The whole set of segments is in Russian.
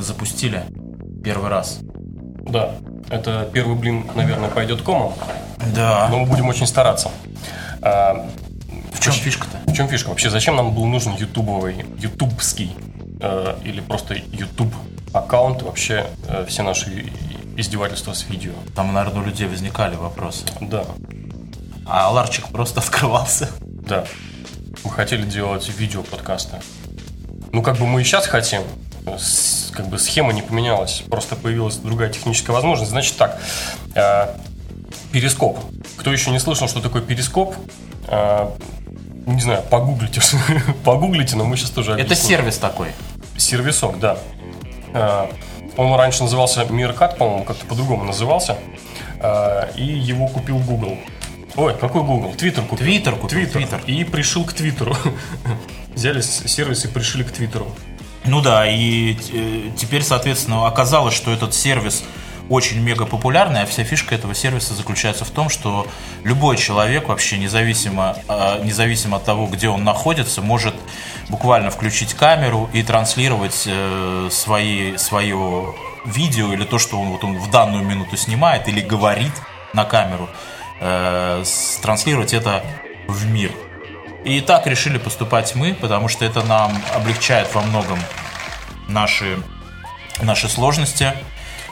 мы запустили первый раз. Да, это первый блин, наверное, пойдет комом, Да. но мы будем очень стараться. А, в чем фишка-то? В чем фишка? Вообще, зачем нам был нужен ютубовый, ютубский э, или просто ютуб аккаунт, вообще э, все наши издевательства с видео? Там, наверное, у людей возникали вопросы. Да, А ларчик просто открывался. да. Мы хотели делать видео подкасты. Ну, как бы мы и сейчас хотим. Как бы схема не поменялась. Просто появилась другая техническая возможность. Значит так. э, перископ. Кто еще не слышал, что такое перископ? э, не знаю, погуглите. погуглите, но мы сейчас тоже Это объясним. сервис такой. Сервисок, да. Э, Он раньше назывался Миркат, по-моему, как-то по-другому назывался. И его купил Google. Ой, какой Google? Твиттер купил. Твиттер купил, Твиттер. И пришил к Твиттеру. Взяли сервис и пришили к Твиттеру. Ну да, и э, теперь, соответственно, оказалось, что этот сервис очень мега популярный, а вся фишка этого сервиса заключается в том, что любой человек, вообще независимо, э, независимо от того, где он находится, может буквально включить камеру и транслировать э, свои, свое видео или то, что он, вот он в данную минуту снимает или говорит на камеру, э, транслировать это в мир. И так решили поступать мы, потому что это нам облегчает во многом наши, наши сложности.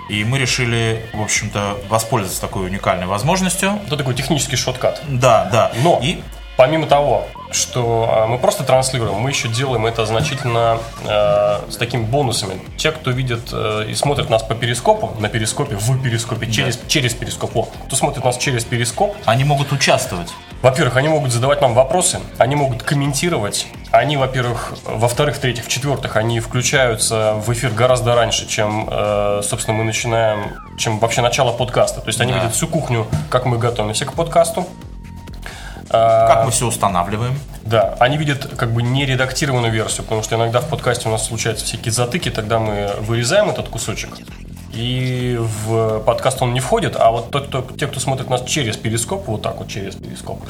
И мы решили, в общем-то, воспользоваться такой уникальной возможностью. Это такой технический шоткат. Да, да. Но И помимо того, что а, мы просто транслируем, мы еще делаем это значительно э, с такими бонусами. Те, кто видит э, и смотрит нас по перископу, на перископе, в перископе, через, через перископ, о, кто смотрит нас через перископ, они могут участвовать. Во-первых, они могут задавать нам вопросы, они могут комментировать. Они, во-первых, во-вторых, в-третьих, в-четвертых, они включаются в эфир гораздо раньше, чем, э, собственно, мы начинаем, чем вообще начало подкаста. То есть они Да. видят всю кухню, как мы готовимся к подкасту. Как мы все устанавливаем. Да, они видят как бы не редактированную версию, потому что иногда в подкасте у нас случаются всякие затыки, тогда мы вырезаем этот кусочек. И в подкаст он не входит, а вот тот, кто, те, кто смотрит нас через перископ, вот так вот через перископ,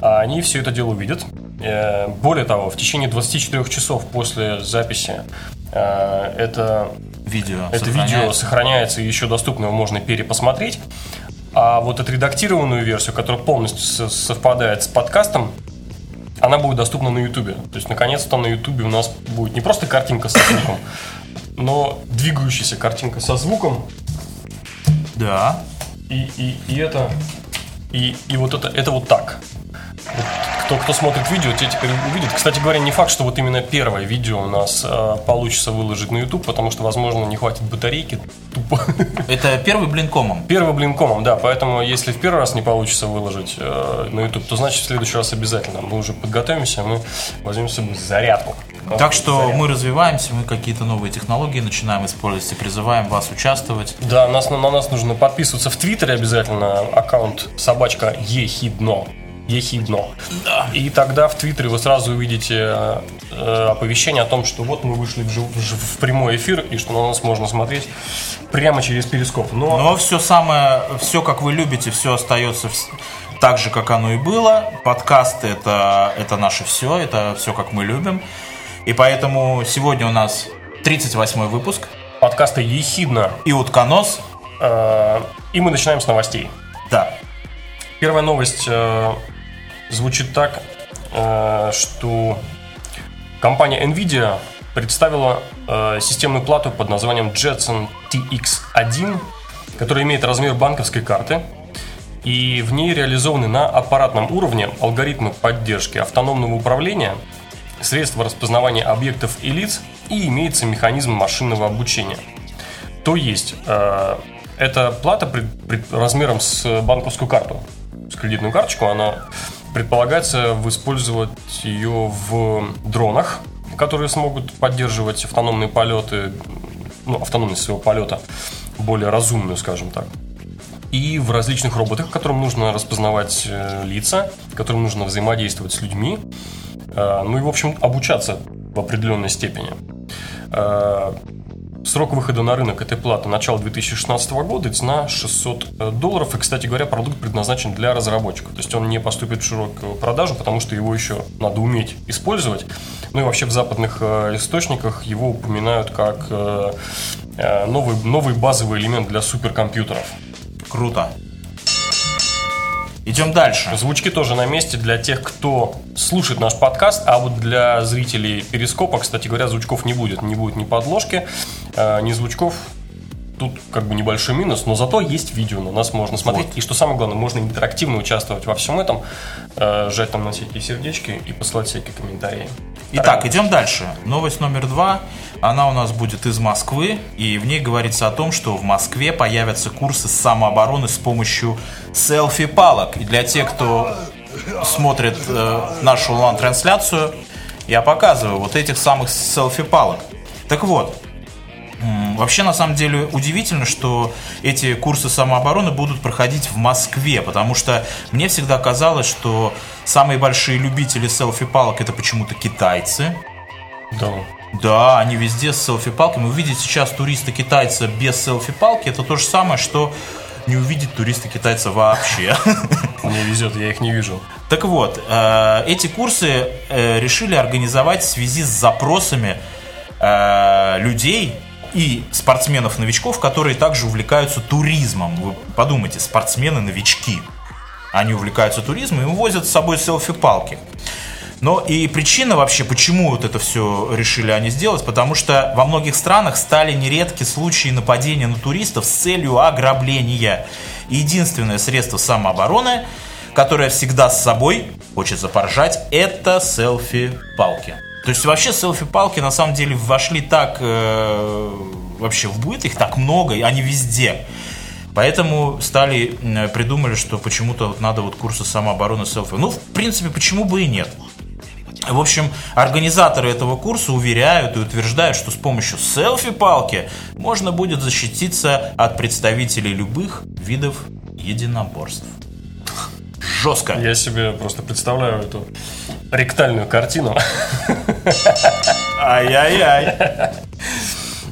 а, они все это дело увидят. Э, Более того, в течение 24 часов после записи э, это Видео это видео сохраняется. сохраняется и еще доступно, его можно перепосмотреть. А вот отредактированную версию, которая полностью со- совпадает с подкастом, она будет доступна на Ютубе. То есть, наконец-то на Ютубе у нас будет не просто картинка со звуком, но двигающаяся картинка со звуком. Да. И, и, и это... И, и вот это, это вот так. Кто, кто смотрит видео, те теперь увидят. Кстати говоря, не факт, что вот именно первое видео у нас э, получится выложить на YouTube, потому что, возможно, не хватит батарейки. Тупо. Это первый блин комом. Первый блин комом, да, поэтому если в первый раз не получится выложить э, на YouTube, то значит в следующий раз обязательно. Мы уже подготовимся, мы возьмем с собой зарядку. Так что Зарядку. мы развиваемся, мы какие-то новые технологии начинаем использовать и призываем вас участвовать. Да, нас, на нас нужно подписываться в Твиттере обязательно, аккаунт собачка ехидно. Ехидно. И тогда в Твиттере вы сразу увидите э, э, оповещение о том, что вот мы вышли в, жив- в жив- в прямой эфир и что на нас можно смотреть прямо через перископ. Но, Но все самое, все как вы любите, все остается так же, как оно и было. Подкасты это, это наше все, это все как мы любим. И поэтому сегодня у нас 38 выпуск. подкаста ехидно. И утконос. Э, и мы начинаем с новостей. Да. Первая новость э, звучит так, э, что компания Nvidia представила э, системную плату под названием Jetson TX1, которая имеет размер банковской карты. И в ней реализованы на аппаратном уровне алгоритмы поддержки автономного управления, средства распознавания объектов и лиц и имеется механизм машинного обучения. То есть, э, эта плата пред- пред- размером с банковскую карту, с кредитную карточку, она предполагается использовать ее в дронах, которые смогут поддерживать автономные полеты, ну, автономность своего полета более разумную, скажем так. И в различных роботах, которым нужно распознавать э, лица, которым нужно взаимодействовать с людьми, э, ну и, в общем, обучаться в определенной степени. Э, Срок выхода на рынок этой платы начало 2016 года, цена 600 долларов. И, кстати говоря, продукт предназначен для разработчиков. То есть он не поступит в широкую продажу, потому что его еще надо уметь использовать. Ну и вообще в западных э, источниках его упоминают как э, э, новый, новый базовый элемент для суперкомпьютеров. Круто. Идем дальше. Звучки тоже на месте для тех, кто слушает наш подкаст, а вот для зрителей Перископа, кстати говоря, звучков не будет. Не будет ни подложки, э, ни звучков. Тут как бы небольшой минус, но зато есть видео, на нас можно смотреть. Вот. И что самое главное, можно интерактивно участвовать во всем этом, э, жать там на всякие сердечки и посылать всякие комментарии. Итак, идем дальше. Новость номер два. Она у нас будет из Москвы, и в ней говорится о том, что в Москве появятся курсы самообороны с помощью селфи-палок. И для тех, кто смотрит э, нашу онлайн-трансляцию, я показываю вот этих самых селфи-палок. Так вот, Вообще, на самом деле, удивительно, что эти курсы самообороны будут проходить в Москве, потому что мне всегда казалось, что самые большие любители селфи-палок это почему-то китайцы. Да. Да, они везде с селфи-палками. Увидеть сейчас туриста-китайца без селфи-палки, это то же самое, что не увидеть туриста-китайца вообще. Мне везет, я их не вижу. Так вот, э, эти курсы э, решили организовать в связи с запросами э, людей, и спортсменов-новичков, которые также увлекаются туризмом. Вы подумайте, спортсмены-новички. Они увлекаются туризмом и увозят с собой селфи-палки. Но и причина вообще, почему вот это все решили они сделать, потому что во многих странах стали нередки случаи нападения на туристов с целью ограбления. Единственное средство самообороны, которое всегда с собой, хочется поржать, это селфи-палки. То есть вообще селфи-палки на самом деле вошли так э, вообще в быт, их так много, и они везде. Поэтому стали, придумали, что почему-то вот надо вот курсы самообороны селфи. Ну, в принципе, почему бы и нет. В общем, организаторы этого курса уверяют и утверждают, что с помощью селфи-палки можно будет защититься от представителей любых видов единоборств. Жестко. Я себе просто представляю эту ректальную картину. Ай-яй-яй.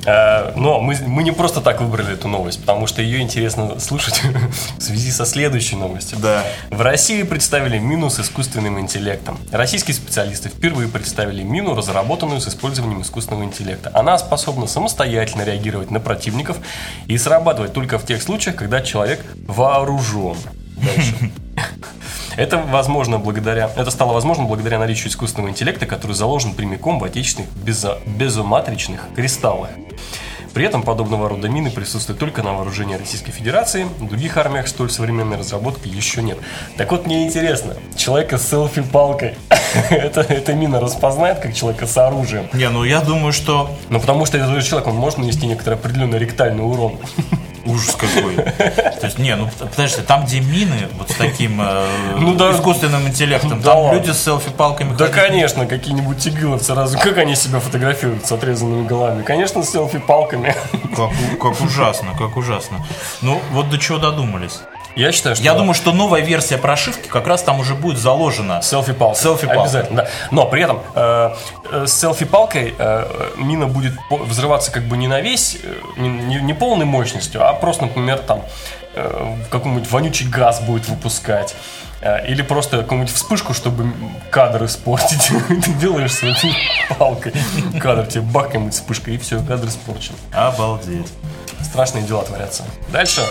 Э, но мы, мы не просто так выбрали эту новость, потому что ее интересно слушать в связи со следующей новостью. Да. В России представили мину с искусственным интеллектом. Российские специалисты впервые представили мину, разработанную с использованием искусственного интеллекта. Она способна самостоятельно реагировать на противников и срабатывать только в тех случаях, когда человек вооружен. Дальше. Это возможно благодаря, это стало возможно благодаря наличию искусственного интеллекта, который заложен прямиком в отечественных безо, безоматричных кристаллах. При этом подобного рода мины присутствуют только на вооружении Российской Федерации. В других армиях столь современной разработки еще нет. Так вот, мне интересно, человека с селфи-палкой, это, эта мина распознает как человека с оружием? Не, ну я думаю, что... Ну потому что этот человек, он может нанести некоторый определенный ректальный урон. Ужас какой. То есть, не, ну подожди, там, где мины, вот с таким э, ну, да, искусственным интеллектом, да там люди с селфи-палками Да, ходят. конечно, какие-нибудь тигиловцы сразу, как они себя фотографируют с отрезанными головами? Конечно, с селфи-палками. Как, как ужасно, как ужасно. Ну, вот до чего додумались. Я считаю, что... Я думаю, что новая версия прошивки как раз там уже будет заложена. Селфи-палка. Селфи-палка. Обязательно, да. Но при этом э, э, с селфи-палкой э, мина будет взрываться как бы не на весь, э, не, не, не полной мощностью, а просто, например, там э, какой-нибудь вонючий газ будет выпускать. Э, или просто какую-нибудь вспышку, чтобы кадр испортить. Ты делаешь своей палкой кадр, тебе бах, вспышка, и все, кадр испорчен. Обалдеть. Страшные дела творятся. Дальше.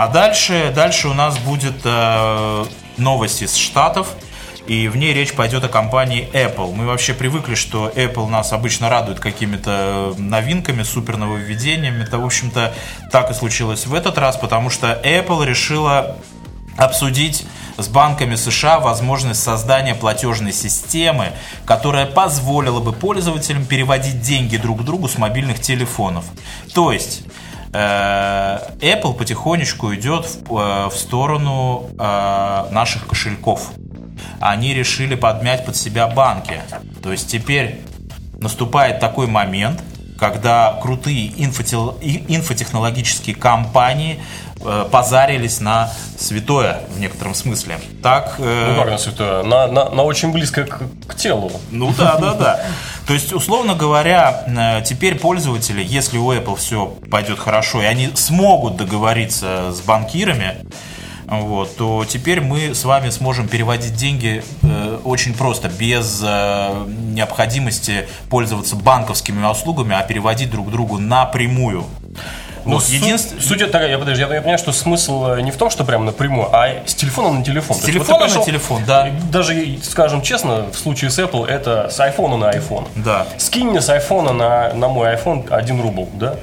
А дальше, дальше у нас будет э, новость из Штатов. И в ней речь пойдет о компании Apple. Мы вообще привыкли, что Apple нас обычно радует какими-то новинками, супер нововведениями. Это, в общем-то, так и случилось в этот раз, потому что Apple решила обсудить с банками США возможность создания платежной системы, которая позволила бы пользователям переводить деньги друг к другу с мобильных телефонов. То есть Э, Apple потихонечку идет в, э, в сторону э, наших кошельков. Они решили подмять под себя банки. То есть теперь наступает такой момент, когда крутые инфотехнологические компании позарились на святое в некотором смысле. Так, ну как на святое? На, на, на очень близко к, к телу. Ну да, да, да. То есть, условно говоря, э, теперь пользователи, если у Apple все пойдет хорошо, и они смогут договориться с банкирами, вот, то теперь мы с вами сможем переводить деньги э, очень просто, без э, необходимости пользоваться банковскими услугами, а переводить друг другу напрямую. Ну, вот, единственное... Суть такая, я, подожди, я, я понимаю, что смысл э, не в том, что прям напрямую, а с телефона на телефон. С телефона вот пришел, на телефон, да. Даже, скажем честно, в случае с Apple это с iPhone на iPhone. Да. Скинь мне с iPhone на, на мой iPhone 1 рубль, да?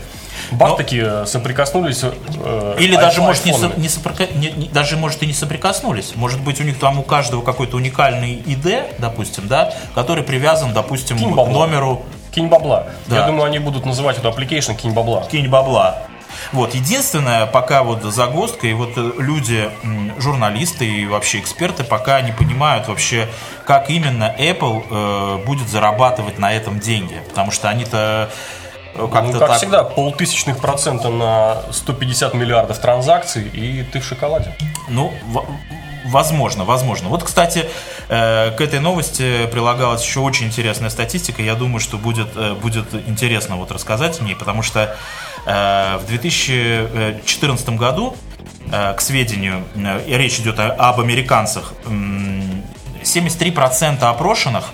Бах Но... такие соприкоснулись. Э, Или даже может не, со, не, соприка... не, не даже может и не соприкоснулись. Может быть у них там у каждого какой-то уникальный ID, допустим, да, который привязан, допустим, Кинь к номеру. Кинь бабла. Да. Я думаю, они будут называть эту application кинь бабла. Кинь бабла. Вот, единственное, пока вот загвоздка, и вот э, люди, журналисты и вообще эксперты пока не понимают вообще, как именно Apple э, будет зарабатывать на этом деньги. Потому что они-то э, как ну, как так... всегда, полтысячных процента на 150 миллиардов транзакций, и ты в шоколаде. Ну, Возможно, возможно. Вот, кстати, э, к этой новости прилагалась еще очень интересная статистика. Я думаю, что будет, будет интересно вот рассказать о ней, потому что Э, в 2014 году, э, к сведению, э, речь идет об американцах, 73% опрошенных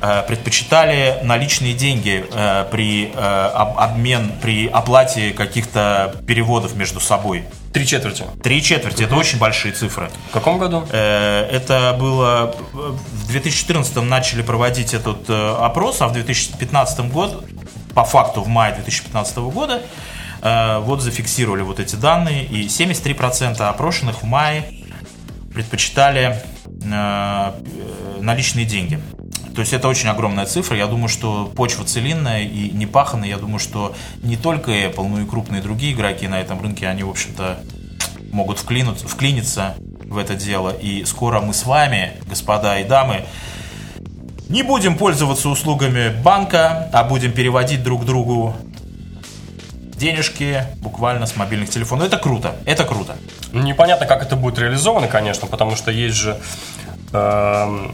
предпочитали наличные деньги при обмен, при оплате каких-то переводов между собой. Три четверти. Три четверти. Угу. Это очень большие цифры. В каком году? Это было... В 2014 начали проводить этот опрос, а в 2015 году по факту в мае 2015 года э, вот зафиксировали вот эти данные, и 73% опрошенных в мае предпочитали э, наличные деньги. То есть это очень огромная цифра. Я думаю, что почва целинная и не паханая. Я думаю, что не только Apple, но и крупные другие игроки на этом рынке, они, в общем-то, могут вклинуться, вклиниться в это дело. И скоро мы с вами, господа и дамы, не будем пользоваться услугами банка, а будем переводить друг другу денежки буквально с мобильных телефонов. Это круто, это круто. Непонятно, как это будет реализовано, конечно, потому что есть же э,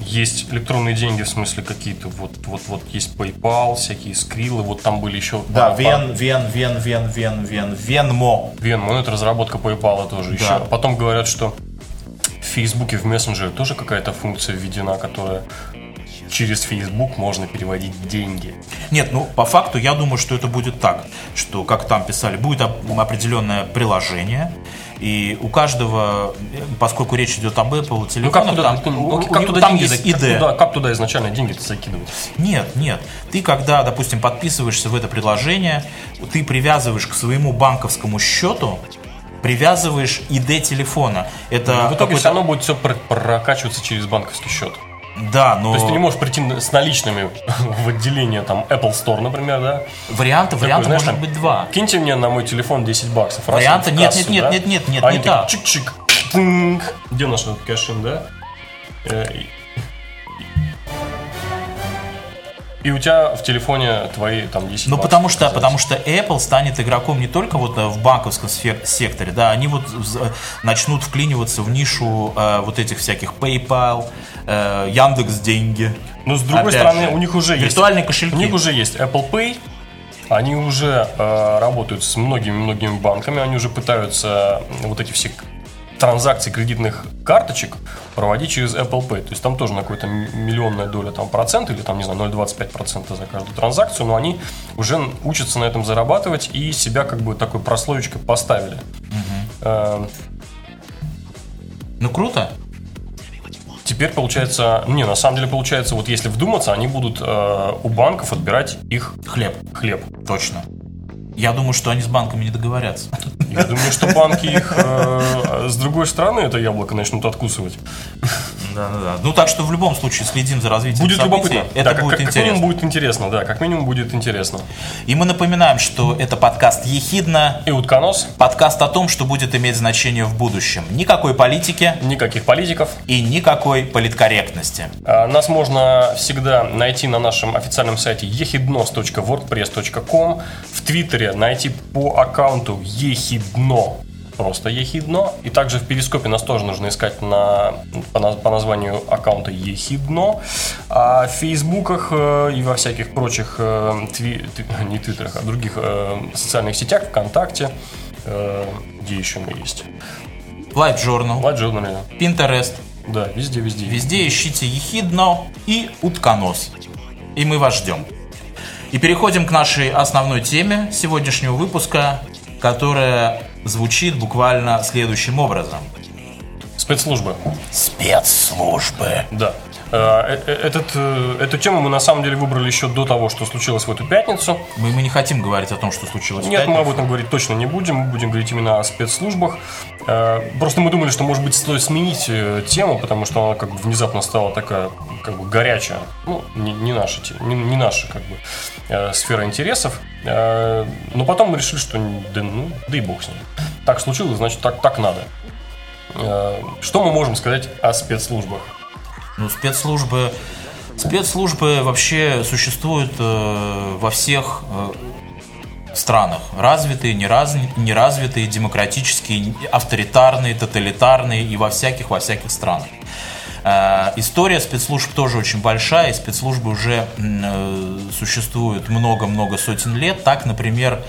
есть электронные деньги, в смысле какие-то, вот, вот, вот есть PayPal, всякие скрилы, вот там были еще... Да, Вен, Вен, Вен, Вен, Вен, Вен, Венмо. Венмо, ну это разработка PayPal тоже да. еще. Потом говорят, что в Фейсбуке, в мессенджере тоже какая-то функция введена, которая через Facebook можно переводить деньги. Нет, ну по факту я думаю, что это будет так, что как там писали, будет определенное приложение, и у каждого, поскольку речь идет об Apple телефонах, ну, как туда, там, у, как туда там деньги, есть ID. Как туда, как туда изначально деньги-то закидывать? Нет, нет. Ты когда, допустим, подписываешься в это приложение, ты привязываешь к своему банковскому счету привязываешь ID телефона. Это ну, в итоге все равно будет все прокачиваться через банковский счет. Да, но... То есть ты не можешь прийти с наличными в отделение там Apple Store, например, да? Варианты, варианты знаешь, может быть два. Киньте мне на мой телефон 10 баксов. Варианты, нет, нет, нет, да? нет, нет, нет, Они не так. Чик-чик, Где наш этот кэшин, да? И у тебя в телефоне твои там 10 Ну, потому что, потому что Apple станет игроком не только вот э, в банковском секторе, да, они вот начнут вклиниваться в нишу э, вот этих всяких PayPal, э, Яндекс деньги. Но с другой Опять стороны, же, у них уже виртуальные есть, кошельки. У них уже есть Apple Pay, они уже э, работают с многими-многими банками, они уже пытаются вот эти все транзакций кредитных карточек проводить через Apple Pay. То есть там тоже на какой-то миллионная доля там, процент или там, не знаю, 0,25% за каждую транзакцию, но они уже учатся на этом зарабатывать и себя как бы такой прослоечкой поставили. Угу. Ну круто. Теперь получается, не, на самом деле получается, вот если вдуматься, они будут э, у банков отбирать их хлеб. Хлеб. Точно. Я думаю, что они с банками не договорятся. Я думаю, что банки их э, с другой стороны это яблоко начнут откусывать. Да, да, да. Ну так что в любом случае следим за развитием будет событий. любопытно. Это да, будет как, интересно. Как минимум будет интересно, да, как минимум будет интересно. И мы напоминаем, что это подкаст Ехидна и Утконос. Подкаст о том, что будет иметь значение в будущем. Никакой политики. Никаких политиков. И никакой политкорректности. А, нас можно всегда найти на нашем официальном сайте ехиднос.wordpress.com В Твиттере найти по аккаунту ехидно просто Ехидно. И также в Перископе нас тоже нужно искать на, по, по названию аккаунта Ехидно. А в Фейсбуках э, и во всяких прочих, э, тви, не твиттерах, а других э, социальных сетях, ВКонтакте, э, где еще мы есть. Light Journal, Light Journal. Pinterest. Да, везде, везде. Везде ищите Ехидно и Утконос. И мы вас ждем. И переходим к нашей основной теме сегодняшнего выпуска, которая звучит буквально следующим образом. Спецслужбы. Спецслужбы. Да. Э, э, этот, э, эту тему мы на самом деле выбрали еще до того, что случилось в эту пятницу. Мы, мы не хотим говорить о том, что случилось Нет, в мы об пятницу. этом говорить точно не будем. Мы будем говорить именно о спецслужбах. Просто мы думали, что может быть стоит сменить тему, потому что она как бы внезапно стала такая как бы горячая. Ну, не, не наша, не, не наша как бы сфера интересов. Но потом мы решили, что да, ну, да и бог с ним. Так случилось, значит так, так надо. Что мы можем сказать о спецслужбах? Ну, спецслужбы, спецслужбы вообще существуют э, во всех э, странах. Развитые, нераз- неразвитые, демократические, авторитарные, тоталитарные и во всяких, во всяких странах. Э, История спецслужб тоже очень большая, и спецслужбы уже э, существуют много-много сотен лет. Так, например,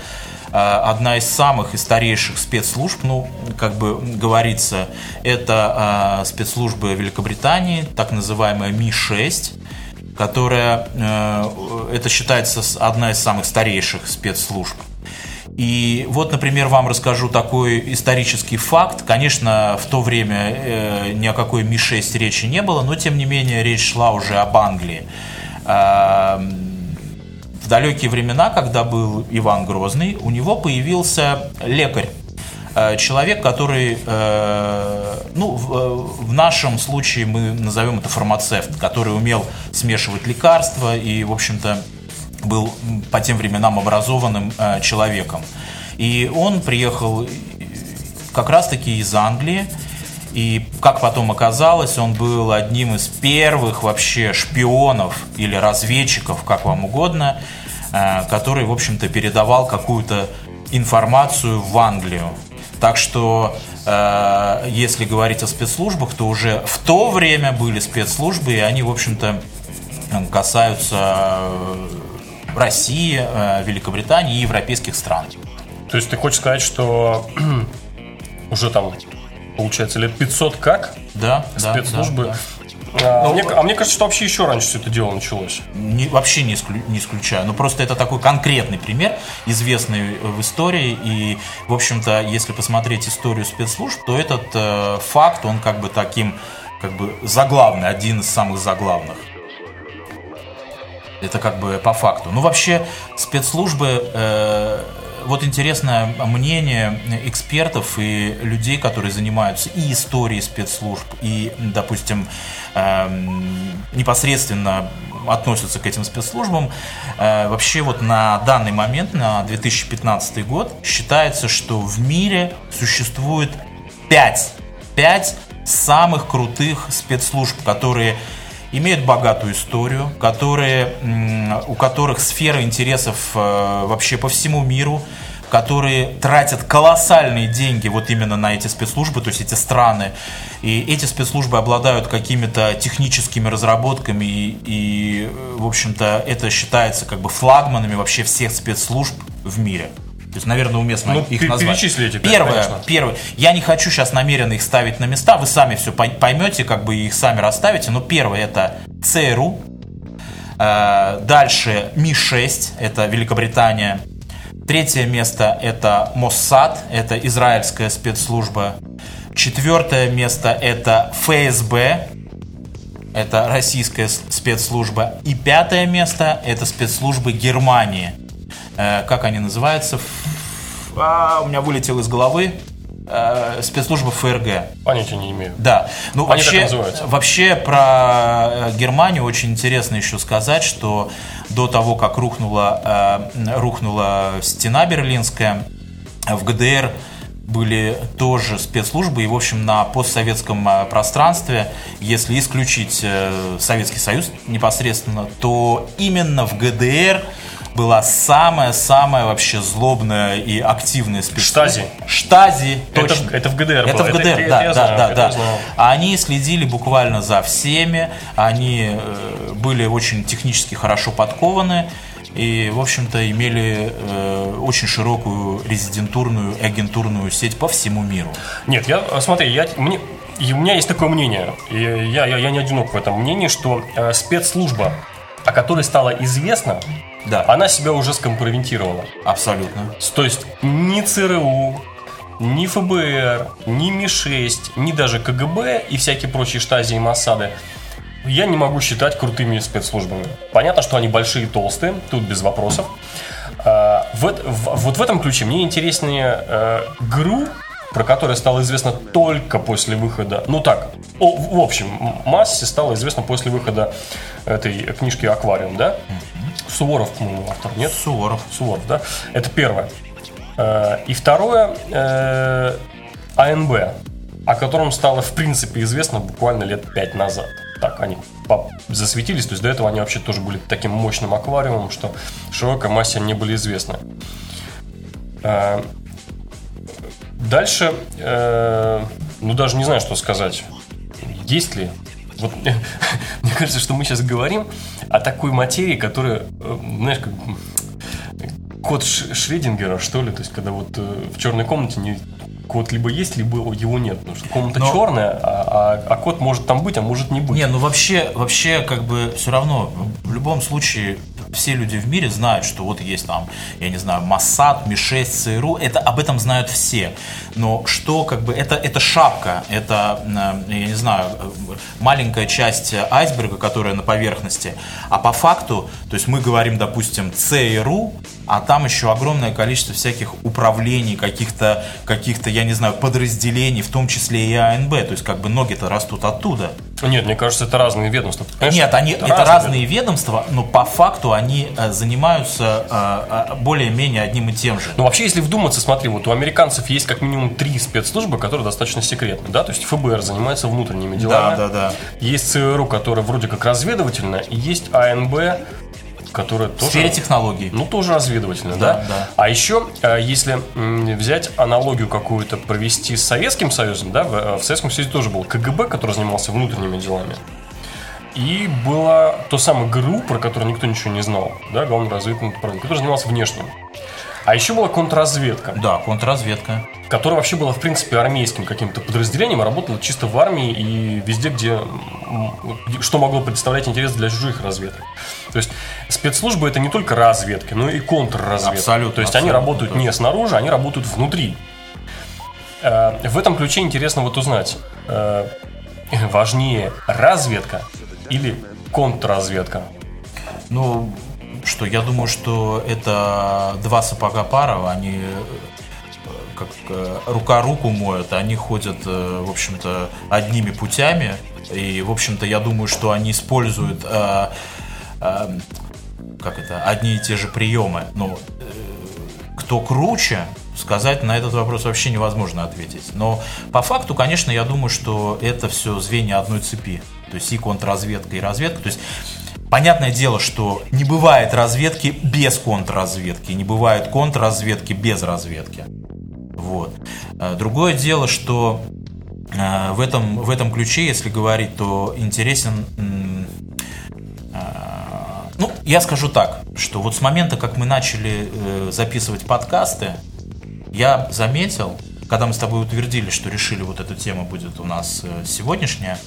одна из самых и старейших спецслужб, ну, как бы говорится, это э, спецслужбы Великобритании, так называемая Ми-6, которая, э, это считается одна из самых старейших спецслужб. И вот, например, вам расскажу такой исторический факт. Конечно, в то время э, ни о какой Ми-6 речи не было, но тем не менее речь шла уже об Англии. А, в далекие времена, когда был Иван Грозный, у него появился лекарь. Э, Человек, который, э, ну, в, э, в нашем случае мы назовем это фармацевт, который умел смешивать лекарства и, в общем-то, был по тем временам образованным человеком. И он приехал как раз-таки из Англии. И, как потом оказалось, он был одним из первых вообще шпионов или разведчиков, как вам угодно, э, который, в общем-то, передавал какую-то информацию в Англию. Так что, э, если говорить о спецслужбах, то уже в то время были спецслужбы, и они, в общем-то, касаются э, России, Великобритании и европейских стран. То есть ты хочешь сказать, что уже там, получается, лет 500 как Да, спецслужбы? да, да. А, мне, а мне кажется, что вообще еще раньше все это дело началось. Не- вообще не, исклю- не исключаю. Но просто это такой конкретный пример, известный в истории. И, в общем-то, если посмотреть историю спецслужб, то этот э, факт, он как бы таким, как бы заглавный, один из самых заглавных. Это как бы по факту. Ну, вообще, спецслужбы, э, вот интересное мнение экспертов и людей, которые занимаются и историей спецслужб, и, допустим, эм, непосредственно относятся к этим спецслужбам. Э, вообще вот на данный момент, на 2015 год, считается, что в мире существует 5, 5 самых крутых спецслужб, которые имеют богатую историю, которые, у которых сфера интересов э, вообще по всему миру, которые тратят колоссальные деньги вот именно на эти спецслужбы, то есть эти страны. И эти спецслужбы обладают какими-то техническими разработками, и, и, в общем-то, это считается как бы флагманами вообще всех спецслужб в мире. То есть, наверное, уместно Ну, их назвать. перечисли эти пять, Первое, конечно. первое. Я не хочу сейчас намеренно их ставить на места, вы сами все поймете, как бы их сами расставите. Но первое это ЦРУ, Э, дальше Ми-6, это Великобритания. Третье место это Моссад, это израильская спецслужба. Четвертое место это ФСБ, это российская спецслужба. И пятое место это спецслужбы Германии. Э, как они называются? А, у меня вылетел из головы. Э, спецслужба ФРГ. Понятия не имею. Да. Ну, Они вообще, вообще про э, Германию очень интересно еще сказать, что до того, как рухнула, э, рухнула стена берлинская, в ГДР были тоже спецслужбы, и, в общем, на постсоветском э, пространстве, если исключить Советский Союз непосредственно, то именно в ГДР была самая-самая вообще злобная и активная спецслужба. Штази. Штази, Это точно. в- это в ГДР Это было. в Это- ГДР, это да, я да, знаю, да, это да. знаю. Они следили буквально за всеми, они э, были очень технически хорошо подкованы. и, в общем-то, имели э, очень широкую резидентурную агентурную сеть по всему миру. Нет, я, смотри, я, мне, и у меня есть такое мнение, и я, я, я не одинок в этом мнении, что э, спецслужба, о которой стало известно, Да. она себя уже скомпрометировала. Абсолютно. То есть ни ЦРУ, ни ФБР, ни Ми-6, ни даже КГБ и всякие прочие штази и Моссады я не могу считать крутыми спецслужбами. Понятно, что они большие и толстые, тут без вопросов. А, вот в этом ключе мне интереснее э, ГРУ, про которое стало известно только после выхода, ну так, о, в общем, массе стало известно после выхода этой книжки «Аквариум», да? Суворов, по-моему, автор, нет? Суворов. Суворов, да? Это первое. Э, И второе, э, АНБ, о котором стало, в принципе, известно буквально лет пять назад. Так, они засветились, то есть до этого они вообще тоже были таким мощным аквариумом, что широкой массе не были известны. Дальше, э, ну даже не знаю, что сказать. Есть ли? Вот мне кажется, что мы сейчас говорим о такой материи, которая, э, знаешь, как код Шредингера, что ли, то есть когда вот э, в черной комнате не, код либо есть, либо его нет, потому что комната Но- черная, а, а- а код может там быть, а может не быть. Не, ну вообще, вообще, как бы, все равно, в любом случае, все люди в мире знают, что вот есть там, я не знаю, Моссад, Ми-6, ЦРУ, это, об этом знают все. Но что, как бы, это, это шапка, это, э, я не знаю, маленькая часть айсберга, которая на поверхности. А по факту, то есть мы говорим, допустим, ЦРУ, а там еще огромное количество всяких управлений, каких-то, каких-то, я не знаю, подразделений, в том числе и АНБ. То есть, как бы ноги-то растут оттуда. Нет, мне кажется, это разные ведомства. Конечно, Нет, они, это разные ведомства, но по факту они э, занимаются э, э, более-менее одним и тем же. Ну, вообще, если вдуматься, смотри, вот у американцев есть как минимум три спецслужбы, которые достаточно секретны, да, то есть ФБР занимается внутренними делами. Да, да, да. Есть ЦРУ, которая вроде как разведывательная, и есть АНБ, которая В тоже... сфере технологий. Ну, тоже разведывательная, да? Да, да. А еще, э, если взять аналогию какую-то провести с Советским Союзом, да, в, э, в Советском Союзе тоже был КГБ, который занимался внутренними делами. И было то самое ГРУ, про которое никто ничего не знал, да, главное разведывательное управление, который занимался внешним. А еще была контрразведка, Да, контрразведка. которая вообще была, в принципе, армейским каким-то подразделением, работала чисто в армии и везде, где, что могло представлять интерес для чужих разведок. То есть спецслужбы это не только разведка, но и контрразведка. Абсолютно, То есть они работают точно. не снаружи, они работают внутри. Э, В этом ключе интересно вот узнать, э, важнее разведка или контрразведка? Ну, что, я думаю, что это два сапога пара, они э, как э, рука руку моют, они ходят, э, в общем-то, одними путями. И, в общем-то, я думаю, что они используют э, э, как это, одни и те же приемы. Но э, кто круче, сказать на этот вопрос вообще невозможно ответить. Но по факту, конечно, я думаю, что это все звенья одной цепи. То есть и контрразведка, и разведка. То есть Понятное дело, что не бывает разведки без контрразведки, не бывает контрразведки без разведки. Вот. Э, Другое дело, что э, в этом, в этом ключе, если говорить, то интересен... э, Ну, я скажу так, что вот с момента, как мы начали э, записывать подкасты, я заметил, когда мы с тобой утвердили, что решили вот эта тема будет у нас э, сегодняшняя,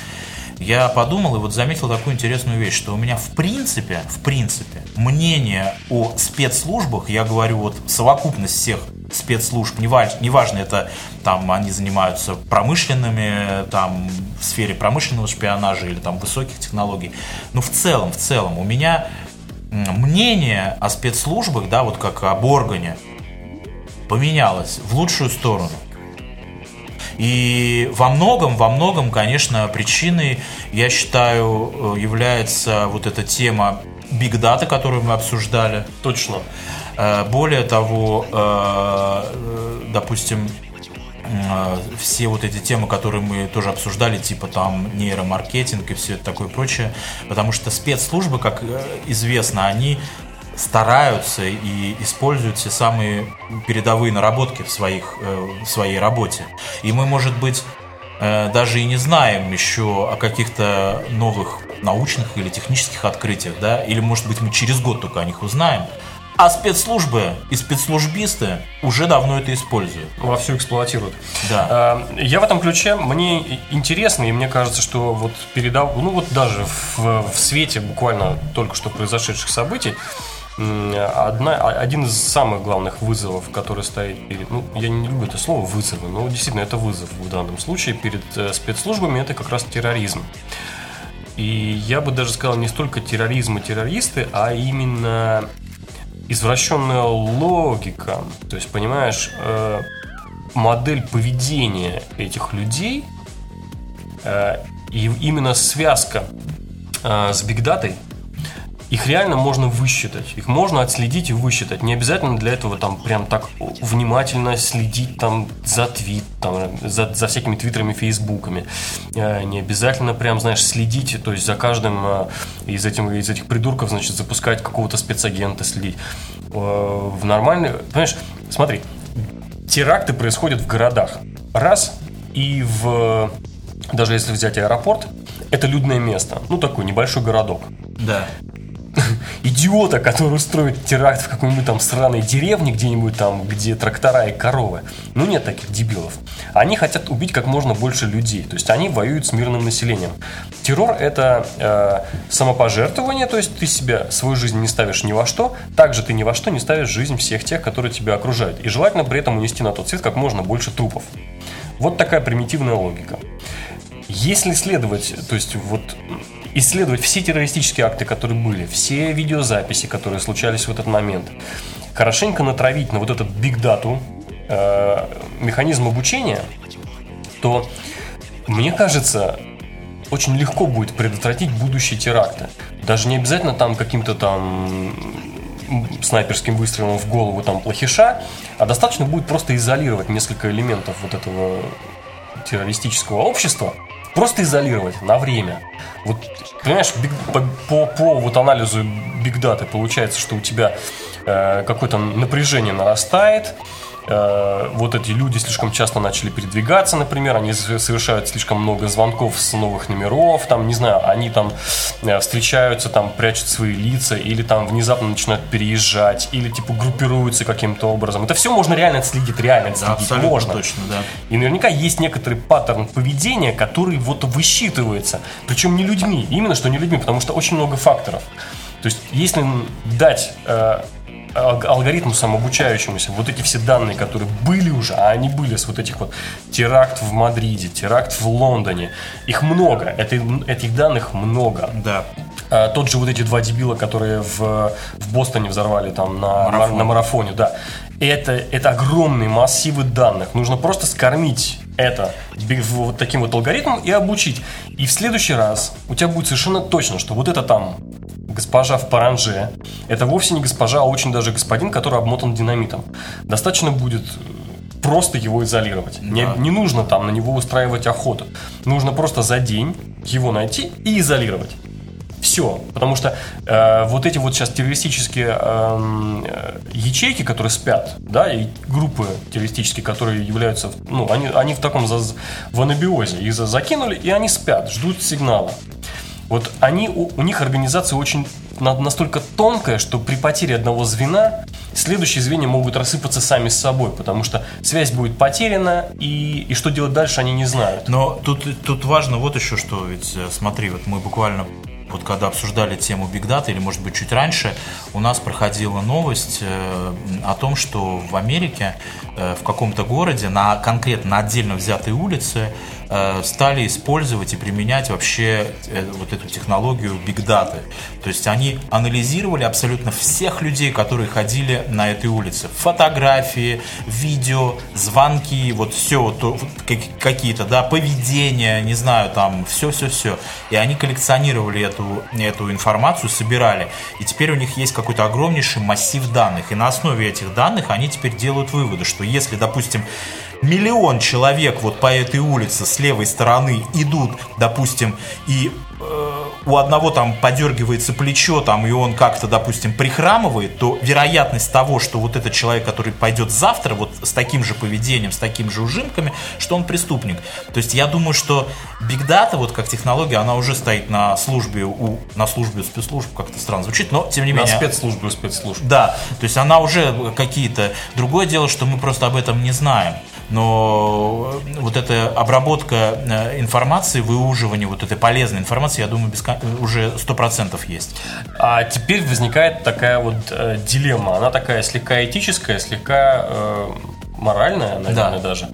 я подумал и вот заметил такую интересную вещь, что у меня в принципе, в принципе, мнение о спецслужбах, я говорю вот совокупность всех спецслужб, неважно, неважно это там они занимаются промышленными, там в сфере промышленного шпионажа или там высоких технологий, но в целом, в целом у меня мнение о спецслужбах, да, вот как об органе, поменялось в лучшую сторону. И во многом, во многом, конечно, причиной, я считаю, э, является вот эта тема Big Data, которую мы обсуждали. Точно. Э, Более того, э, допустим, все вот эти темы, которые мы тоже обсуждали, типа там нейромаркетинг и все это такое прочее, потому что спецслужбы, как известно, они стараются и используют все самые передовые наработки в, своих, э, в своей работе. И мы, может быть, э, даже и не знаем еще о каких-то новых научных или технических открытиях, да, или, может быть, мы через год только о них узнаем. А спецслужбы и спецслужбисты уже давно это используют. Вовсю эксплуатируют. Да. А, я в этом ключе, мне интересно, и мне кажется, что вот передав, ну вот даже в, в свете буквально только что произошедших событий, одна, один из самых главных вызовов, который стоит перед... Ну, я не люблю это слово «вызовы», но действительно это вызов в данном случае перед э, спецслужбами, это как раз терроризм. И я бы даже сказал не столько терроризм и террористы, а именно извращенная логика. То есть, понимаешь, э, модель поведения этих людей э, и именно связка с бигдатой их реально можно высчитать, их можно отследить и высчитать. Не обязательно для этого там прям так внимательно следить там за твит, там, за, за всякими твиттерами, фейсбуками. Э, не обязательно прям, знаешь, следить, то есть за каждым э, из, этим, из этих придурков, значит, запускать какого-то спецагента, следить. Э, в нормальной... Понимаешь, смотри, теракты происходят в городах. Раз, и в... Даже если взять аэропорт, это людное место. Ну, такой небольшой городок. Да идиота, который устроит теракт в какой-нибудь там сраной деревне где-нибудь там, где трактора и коровы. Ну, нет таких дебилов. Они хотят убить как можно больше людей. То есть они воюют с мирным населением. Террор – это э, самопожертвование, то есть ты себя, свою жизнь не ставишь ни во что, также ты ни во что не ставишь жизнь всех тех, которые тебя окружают. И желательно при этом унести на тот свет как можно больше трупов. Вот такая примитивная логика. Если следовать, то есть вот исследовать все террористические акты, которые были, все видеозаписи, которые случались в этот момент, хорошенько натравить на вот этот биг-дату э, механизм обучения, то, мне кажется, очень легко будет предотвратить будущие теракты. Даже не обязательно там каким-то там снайперским выстрелом в голову там плохиша, а достаточно будет просто изолировать несколько элементов вот этого террористического общества, просто изолировать на время. Вот, понимаешь, по, по, по вот анализу бигдаты получается, что у тебя э, какое-то напряжение нарастает, вот эти люди слишком часто начали передвигаться, например, они совершают слишком много звонков с новых номеров, там, не знаю, они там э, встречаются, там, прячут свои лица, или там внезапно начинают переезжать, или типа группируются каким-то образом. Это все можно реально отследить, реально отследить. Да, абсолютно можно. точно, да. И наверняка есть некоторый паттерн поведения, который вот высчитывается. Причем не людьми, именно что не людьми, потому что очень много факторов. То есть, если дать э, алгоритму самообучающемуся вот эти все данные, которые были уже, а они были с вот этих вот теракт в Мадриде, теракт в Лондоне, их много, это, этих данных много. Да. А, тот же вот эти два дебила, которые в, в Бостоне взорвали там на, Марафон. на марафоне, да. Это, это огромные массивы данных. Нужно просто скормить это вот таким вот алгоритмом и обучить. И в следующий раз у тебя будет совершенно точно, что вот это там госпожа в паранже, это вовсе не госпожа, а очень даже господин, который обмотан динамитом. Достаточно будет э, просто его изолировать. Да. Не, не нужно там на него устраивать охоту. Нужно просто за день его найти и изолировать. Все. Потому что э, вот эти вот сейчас террористические эм, э, ячейки, которые спят, да, и группы террористические, которые являются, ну, они, они в таком за, в анабиозе. Их закинули, и они спят, ждут сигнала. Вот они, у, у них организация очень настолько тонкая, что при потере одного звена следующие звенья могут рассыпаться сами с собой, потому что связь будет потеряна, и, и что делать дальше они не знают. Но тут, тут важно вот еще что, ведь э, смотри, вот мы буквально вот когда обсуждали тему Big Data, или может быть чуть раньше, у нас проходила новость э, о том, что в Америке в каком-то городе на конкретно на отдельно взятой улице Э, стали использовать и применять вообще э, вот эту технологию Big Data. То есть они анализировали абсолютно всех людей, которые ходили на этой улице. Фотографии, видео, звонки, вот все, вот, какие-то, да, поведения, не знаю, там, все-все-все. И они коллекционировали эту, эту информацию, собирали. И теперь у них есть какой-то огромнейший массив данных. И на основе этих данных они теперь делают выводы, что если, допустим, миллион человек вот по этой улице с левой стороны идут, допустим, и у одного там подергивается плечо, там, и он как-то, допустим, прихрамывает, то вероятность того, что вот этот человек, который пойдет завтра, вот с таким же поведением, с такими же ужимками, что он преступник. То есть я думаю, что Big Data, вот как технология, она уже стоит на службе у, на службе спецслужб, как-то странно звучит, но тем не на менее... На спецслужбе у спецслужб. Да, то есть она уже какие-то... Другое дело, что мы просто об этом не знаем но вот эта обработка э, информации, выуживание вот этой полезной информации, я думаю, бескон... уже сто процентов есть. А теперь возникает такая вот э, дилемма. Она такая слегка этическая, слегка э, моральная, наверное, да. даже.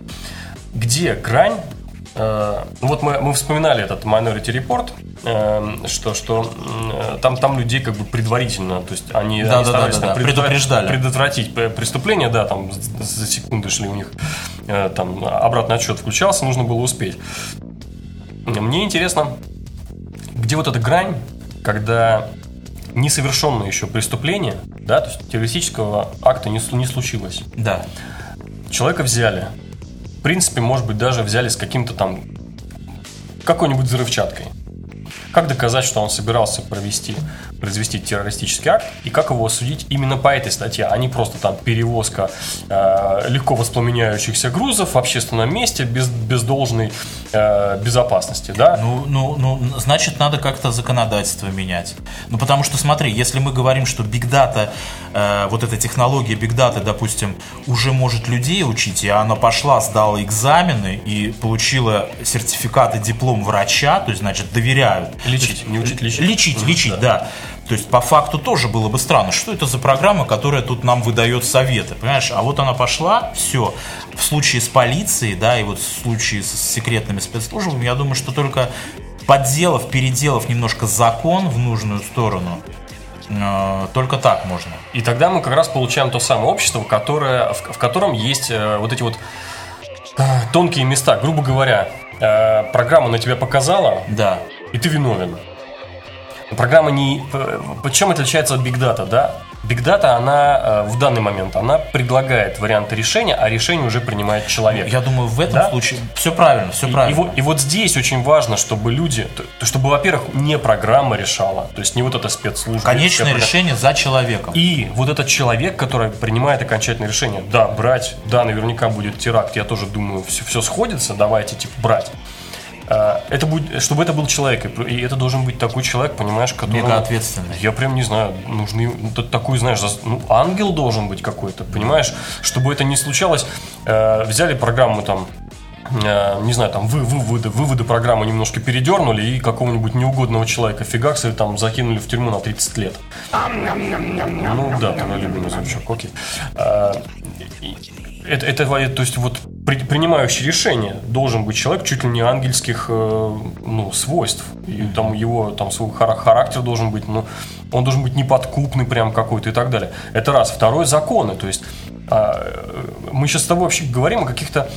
Где грань Э, вот мы, мы вспоминали этот Minority Report, э, что, что э, там, там людей как бы предварительно, то есть они, да, они да, старались да, да, предотвратить, предотвратить преступление, да, там за секунды шли у них, там обратный отсчет включался, нужно было успеть. Мне интересно, где вот эта грань, когда несовершенное еще преступление, да, то есть террористического акта не, не случилось. Да. Человека взяли, принципе, может быть, даже взяли с каким-то там какой-нибудь взрывчаткой. Как доказать, что он собирался провести, произвести террористический акт, и как его осудить именно по этой статье, а не просто там перевозка э, легко воспламеняющихся грузов в общественном месте без, без должной э, безопасности, да? Ну, ну, ну, значит, надо как-то законодательство менять. Ну, потому что, смотри, если мы говорим, что Data, э, вот эта технология Data, допустим, уже может людей учить, и она пошла, сдала экзамены и получила сертификат и диплом врача, то есть, значит, доверяют. Лечить, не учить, лечить. Лечить, лечить, да. да. То есть, по факту тоже было бы странно. Что это за программа, которая тут нам выдает советы? Понимаешь? А вот она пошла, все. В случае с полицией, да, и вот в случае с секретными спецслужбами, я думаю, что только подделав, переделав немножко закон в нужную сторону, э, только так можно. И тогда мы как раз получаем то самое общество, которое, в, в котором есть э, вот эти вот э, тонкие места. Грубо говоря, программа на тебя показала, да и ты виновен. Программа не... Чем отличается от Big Data, да? Big Data, она э, в данный момент, она предлагает варианты решения, а решение уже принимает человек. Я думаю, в этом да? случае все правильно, все правильно. И, и, вот, и вот здесь очень важно, чтобы люди, то, чтобы, во-первых, не программа решала, то есть не вот эта спецслужба. Конечное решение за человеком. И вот этот человек, который принимает окончательное решение, да, брать, да, наверняка будет теракт, я тоже думаю, все, все сходится, давайте, типа, брать. А, это будет, чтобы это был человек, и это должен быть такой человек, понимаешь, который... Мега ответственный. Я прям не знаю, нужны, такой, знаешь, ну, ангел должен быть какой-то, понимаешь, чтобы это не случалось. Э, взяли программу там, э, не знаю, там вы, выводы, выводы программы немножко передернули и какого-нибудь неугодного человека фигакс или там закинули в тюрьму на 30 лет. Ну да, твой любимый звучок, окей. А, это, это, то есть вот при, принимающий решение должен быть человек чуть ли не ангельских э, ну, свойств. И там его там свой характер должен быть, ну, он должен быть неподкупный прям какой-то и так далее. Это раз. Второй законы. То есть э, мы сейчас с тобой вообще говорим о каких-то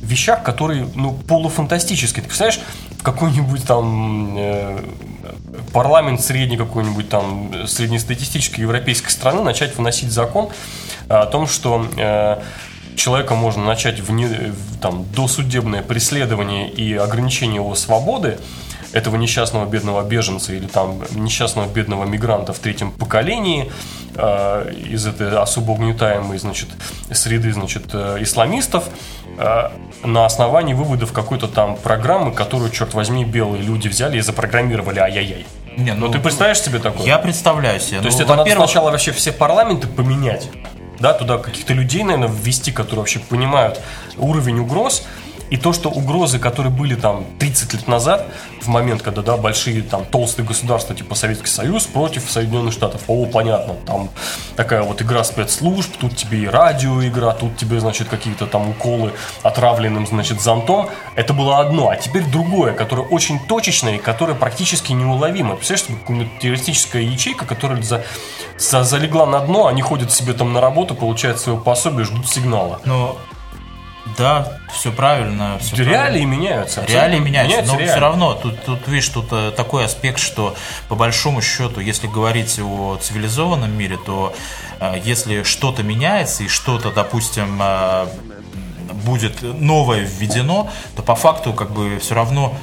вещах, которые, ну, полуфантастические. Ты представляешь, какой-нибудь там э, парламент средний какой-нибудь там среднестатистической европейской страны начать выносить закон о том, что э, человека можно начать вне, там, досудебное преследование и ограничение его свободы, этого несчастного бедного беженца или там несчастного бедного мигранта в третьем поколении э, из этой особо угнетаемой значит, среды значит, э, исламистов э, на основании выводов какой-то там программы, которую, черт возьми, белые люди взяли и запрограммировали ай-яй-яй. Не, ну, ну ты представляешь себе такое? Я представляю себе. То ну, есть это надо сначала вообще все парламенты поменять да, туда каких-то людей, наверное, ввести, которые вообще понимают уровень угроз, и то, что угрозы, которые были там 30 лет назад, в момент, когда, да, большие там толстые государства, типа Советский Союз против Соединенных Штатов, о, понятно, там такая вот игра спецслужб, тут тебе и радиоигра, тут тебе, значит, какие-то там уколы отравленным, значит, зонтом, это было одно, а теперь другое, которое очень точечное и которое практически неуловимо. Представляешь, какая-нибудь террористическая ячейка, которая за, за, залегла на дно, они ходят себе там на работу, получают свое пособие, ждут сигнала. Но да, все правильно. Все реалии правильно. меняются. Реалии меняются, меняются но реалии. все равно тут, тут видишь, тут э, такой аспект, что по большому счету, если говорить о цивилизованном мире, то э, если что-то меняется и что-то, допустим, э, будет новое введено, то по факту как бы все равно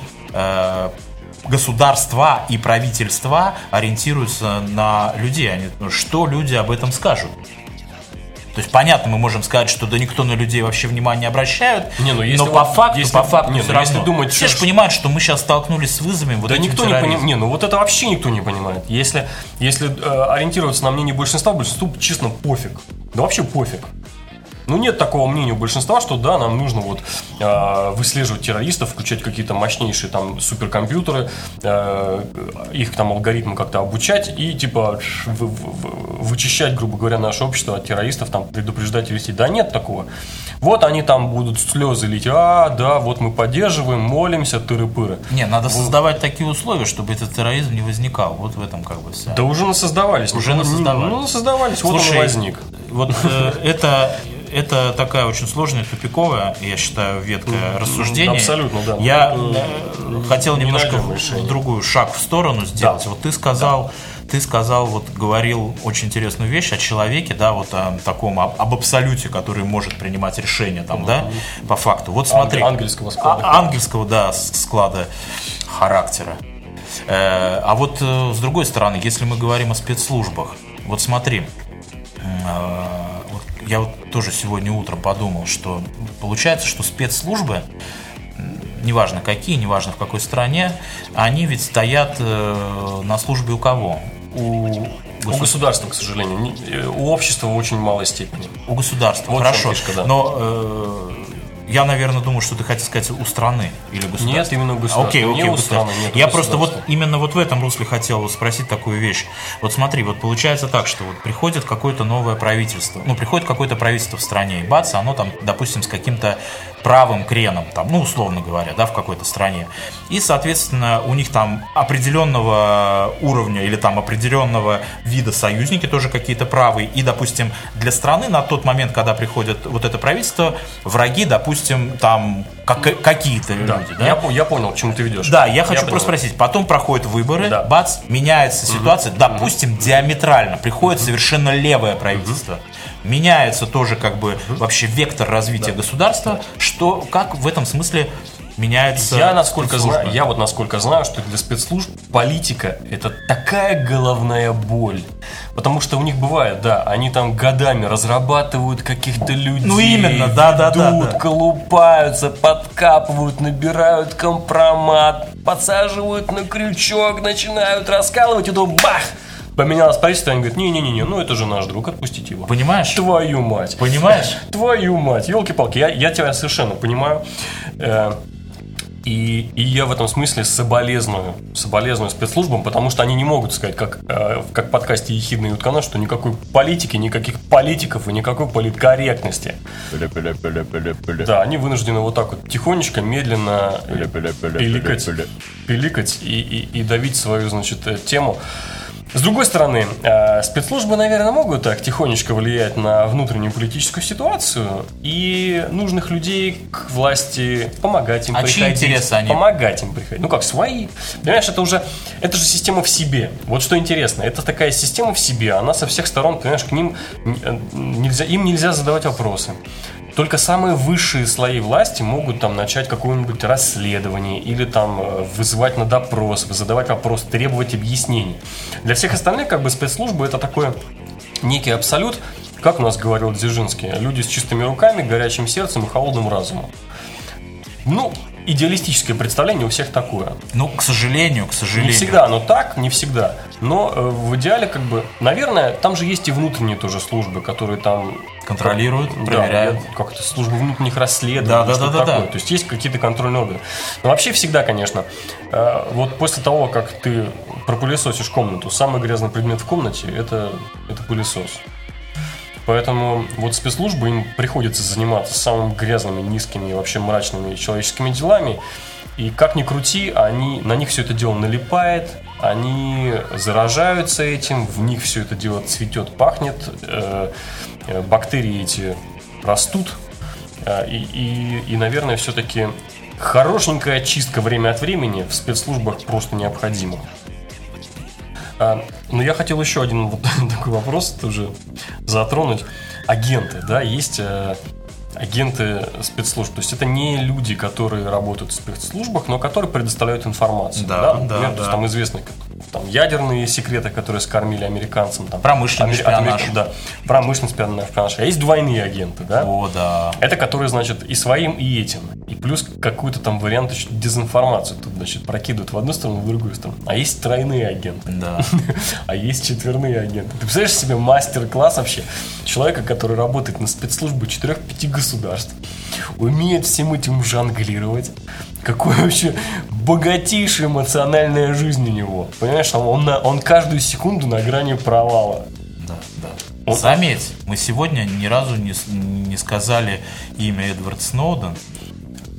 государства и правительства ориентируются на людей. Они, что люди об этом скажут? То есть, понятно, мы можем сказать, что да никто на людей вообще внимания не обращают, не, ну, если но по факту, если, по факту не, все ну, если равно. думать, все что- же понимают, что мы сейчас столкнулись с вызовами вот Да никто не терроризмом. понимает. Не, ну вот это вообще никто не понимает. Если, если э, ориентироваться на мнение большинства, большинству честно пофиг. Да вообще пофиг. Ну, нет такого мнения у большинства, что да, нам нужно вот э, выслеживать террористов, включать какие-то мощнейшие там суперкомпьютеры, э, их там алгоритмы как-то обучать и типа вы- вы- вычищать, грубо говоря, наше общество от террористов, там предупреждать и вести. Да нет такого. Вот они там будут слезы лить, а, да, вот мы поддерживаем, молимся, тыры-пыры. Не, надо создавать такие условия, чтобы этот терроризм не возникал. Вот в этом как бы вся. Да уже насоздавались. Уже Ну, насоздавались. Ну, насоздавались, вот он Слушай, возник. Вот э, это, это такая очень сложная, тупиковая, я считаю, ветка рассуждения. абсолютно, да. Я э, хотел не немножко в, другую шаг в сторону сделать. Да. Вот ты сказал, ты сказал, вот говорил очень интересную вещь о человеке, да, вот о таком, об, об абсолюте, который может принимать решения там, да, по факту. Вот смотри. Ан- ангельского склада. А- ангельского, да, склада характера. Э, А вот э, с другой стороны, если мы говорим о спецслужбах, вот смотри, э, я вот тоже сегодня утром подумал, что получается, что спецслужбы, неважно какие, неважно в какой стране, они ведь стоят э, на службе у кого? У, У госу- государства, к сожалению. Э, У общества в очень малой степени. у государства. Вот Хорошо. фишка, да. Но э, я, наверное, думаю, что ты хотел сказать у страны или государства. Нет, именно у государства. Окей, Не окей, у государства. страны, нет, Я просто вот именно вот в этом русле хотел спросить такую вещь. Вот смотри, вот получается так, что вот приходит какое-то новое правительство, ну, приходит какое-то правительство в стране, и бац, оно там, допустим, с каким-то правым креном, там, ну, условно говоря, да, в какой-то стране. И, соответственно, у них там определенного уровня или там определенного вида союзники тоже какие-то правые. И, допустим, для страны на тот момент, когда приходит вот это правительство, враги, допустим, там как- какие-то люди, да? Я, я понял, к чему ты ведешь. Да, я хочу понял. просто спросить. Потом проходят выборы, Да. бац, меняется ситуация, допустим, диаметрально. Приходит совершенно левое правительство. Меняется тоже как бы вообще вектор развития государства. Что, как в этом смысле меняется Я насколько знаю, я вот насколько знаю, что для спецслужб политика это такая головная боль. Потому что у них бывает, да, они там годами разрабатывают каких-то людей. Ну, именно, да, да, да, ведут, да. колупаются, подкапывают, набирают компромат, подсаживают на крючок, начинают раскалывать, и тут бах! Поменялось правительство, они говорят, не-не-не, ну это же наш друг, отпустите его. Понимаешь? Твою мать. Понимаешь? Твою мать, елки-палки, я, я тебя совершенно понимаю. Э, и, и я в этом смысле соболезную, соболезную спецслужбам, потому что они не могут сказать, как, э, как в подкасте «Ехидный уткана», что никакой политики, никаких политиков и никакой политкорректности. Да, они вынуждены вот так вот тихонечко, медленно э, пиликать, пиликать и, и, и давить свою, значит, э, тему. С другой стороны, э, спецслужбы, наверное, могут так тихонечко влиять на внутреннюю политическую ситуацию и нужных людей к власти помогать им А чьи приходить. интересы они- Помогать им приходить. Ну как, свои. Понимаешь, это уже, это же система в себе. Вот что интересно, это такая система в себе, она со всех сторон, понимаешь, к ним э, нельзя, им нельзя задавать вопросы. Только самые высшие слои власти могут там начать какое-нибудь расследование или там э, вызывать на допрос, задавать вопрос, требовать объяснений. Для всех остальных как бы спецслужбы это такое некий абсолют, как у нас говорил Дзержинский, люди с чистыми руками, горячим сердцем и холодным разумом. Ну, идеалистическое представление у всех такое. Ну, к сожалению, к сожалению. Не всегда оно так, не всегда. Но э, в идеале, как бы, наверное, там же есть и внутренние тоже службы, которые там Контролируют, Да, проверяют. я- как это служба внутренних расследований, Да, да, да, да, такое. да. То есть есть какие-то контрольные органы. Но вообще всегда, конечно, э, вот после того, как ты пропылесосишь комнату, самый грязный предмет в комнате это, это пылесос. Поэтому вот спецслужбы им приходится заниматься самыми грязными, низкими и вообще мрачными человеческими делами. И как ни крути, они, на них все это дело налипает, они заражаются этим, в них все это дело цветет, пахнет, э, э, бактерии эти растут. Э, и, и, и, наверное, все-таки хорошенькая очистка время от времени в спецслужбах просто необходима. А, Но я хотел еще один вот такой вопрос тоже затронуть. Агенты, да, есть э, агенты спецслужб. То есть это не люди, которые работают в спецслужбах, но которые предоставляют информацию. Да, да, Например, то есть да. там известны как, там, ядерные секреты, которые скормили американцам. Там, Промышленный от шпионаж. Да, промышленный шпионаж. А есть двойные агенты, да? О, да. Это которые, значит, и своим, и этим. И плюс какой-то там вариант еще дезинформацию тут, значит, прокидывают в одну сторону, в другую сторону. А есть тройные агенты. Да. А есть четверные агенты. Ты представляешь себе мастер-класс вообще человека, который работает на спецслужбы четырех-пяти государств, умеет всем этим жонглировать, какой вообще богатейшая эмоциональная жизнь у него. Понимаешь, он, он, на- он каждую секунду на грани провала. Да, да. Заметь, мы сегодня ни разу не, не сказали имя Эдвард Сноуден.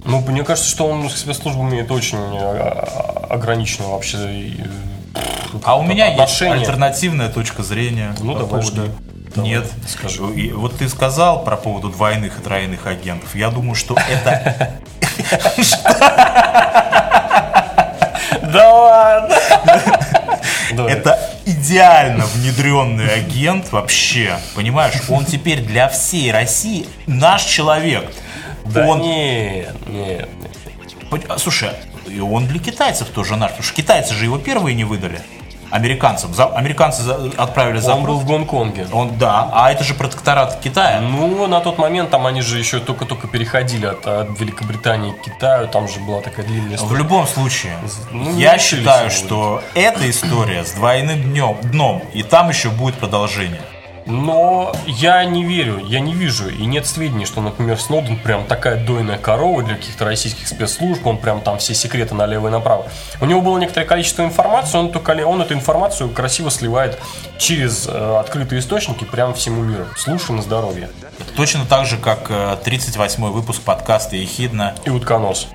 Ну, мне кажется, что он с спецслужбами это очень а, а, ограничено вообще. э, А у меня есть отношение. альтернативная точка зрения. Ну, по давай, поводу-. Давай, Нет. скажи. И вот ты сказал про поводу двойных и тройных агентов. Я думаю, что это Да ладно! Это идеально внедренный агент вообще. Понимаешь, он теперь для всей России наш человек. Да он, нет, нет. Пон- а, Слушай, и он для китайцев тоже наш. Потому что китайцы же его первые не выдали. Американцам. За- американцы за- отправили Он был запрос. в Гонконге. Он, да, а это же протекторат Китая. Ну, на тот момент там они же еще только-только переходили от, от Великобритании к Китаю, там же была такая длинная В история. любом случае, Ну, я считаю, что эта история с двойным днем, дном, и там еще будет продолжение. Но я не верю, я не вижу, и нет сведений, что, например, Сноуден прям такая дойная корова для каких-то российских спецслужб, он прям там все секреты налево и направо. У него было некоторое количество информации, он, только, он эту информацию красиво сливает через э, открытые источники прямо всему миру. Слушай на здоровье. Это точно так же, как э, 38-й выпуск подкаста «Ехидна». И утконос.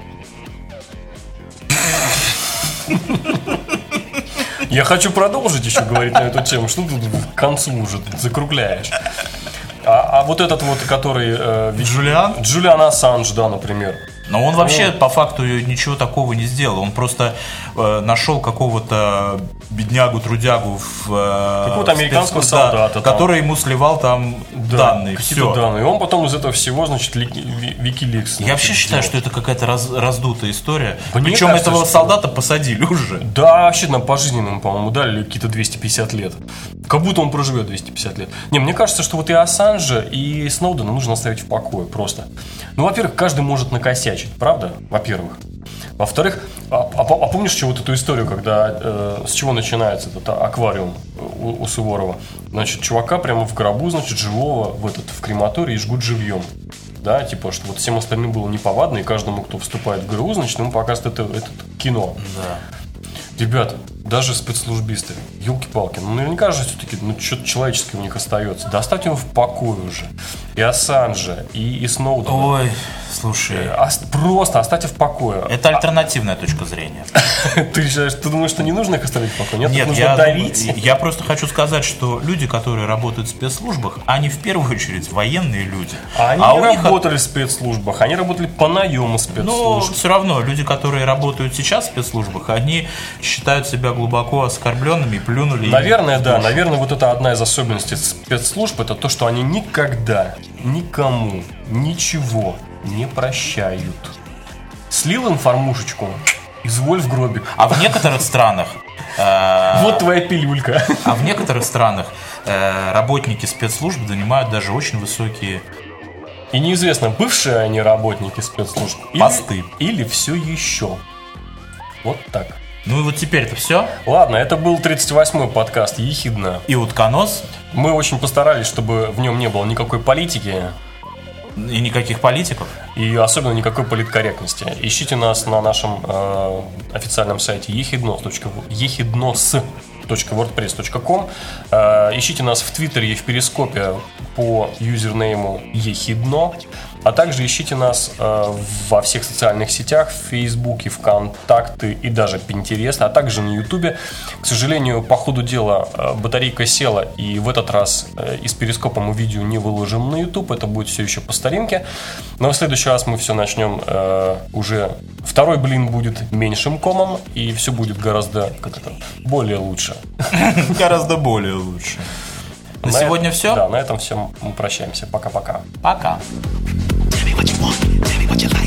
Я хочу продолжить еще говорить на эту тему. Что тут к концу уже закругляешь? А, а вот этот вот, который... э, Джулиан? Джулиан Ассанж, да, например. Но он вообще по факту ничего такого не сделал. Он просто э, нашел какого-то беднягу-трудягу в э, Какого-то американского да, солдата там. который ему сливал там данные. Какие-то Все. данные. И он потом из этого всего, значит, Викиликс. Я вообще считаю, что это какая-то раз- раздутая история. Мне Причем кажется, этого что- солдата посадили уже. Да, вообще нам пожизненному, по-моему, дали какие-то 250 лет. Как будто он проживет 250 лет. Не, мне кажется, что вот и Ассанжа, и Сноудена нужно оставить в покое просто. Ну, во-первых, каждый может накосячить, правда? Во-первых. Во-вторых, а, а а помнишь что вот эту историю, когда э, с чего начинается этот аквариум у, у Суворова? Значит, чувака прямо в гробу, значит, живого в этот в крематории жгут живьем. Да, типа, что вот всем остальным было неповадно, и каждому, кто вступает в ГРУ, значит, ему показывают это, это кино. Да. Ребята, даже спецслужбисты, елки-палки, ну наверняка же все-таки ну, что-то человеческое у них остается. Да оставьте его в покое уже. И Ассанжа, и, и Сноудена. Ой, слушай, Ос- просто оставьте в покое. это альтернативная точка зрения. Ты считаешь, ты думаешь, что не нужно их оставить в покое? Нет, Нет, нужно я, давить. я просто хочу сказать, что люди, которые работают в спецслужбах, они в первую очередь военные люди. А они а не у них работали в спецслужбах, они работали по наему Но спецслужб. все равно люди, которые работают сейчас в спецслужбах, они считают себя глубоко оскорбленными плюнули. Наверное, да. Наверное, вот это одна из особенностей спецслужб, это то, что они никогда никому ничего не прощают. Слил информушечку, изволь в гробик. А в некоторых странах, э, Вот твоя пилюлька. а в некоторых странах э, работники спецслужб занимают даже очень высокие. И неизвестно, бывшие они работники спецслужб или, Посты. или все еще. Вот так. Ну и вот теперь это все. Ладно, это был 38-й подкаст «Ехидна». И утконос, Мы очень постарались, чтобы в нем не было никакой политики и никаких политиков. и особенно никакой политкорректности. Ищите нас на нашем э, официальном сайте ехиднос.wordpress.com Э, Ищите нас в Твиттере и в Перископе по юзернейму ехидно, а также ищите нас э, во всех социальных сетях, в Фейсбуке, ВКонтакте и даже Пинтерест, а также на Ютубе. К сожалению, по ходу дела э, батарейка села, и в этот раз э, из Перископа мы видео не выложим на Ютуб, это будет все еще по старинке. Но в следующий раз мы все начнем э, уже... Второй блин будет меньшим комом, и все будет гораздо, как это, более лучше. Гораздо более лучше. На На сегодня все. Да, на этом все. Мы прощаемся. Пока-пока. Пока. what you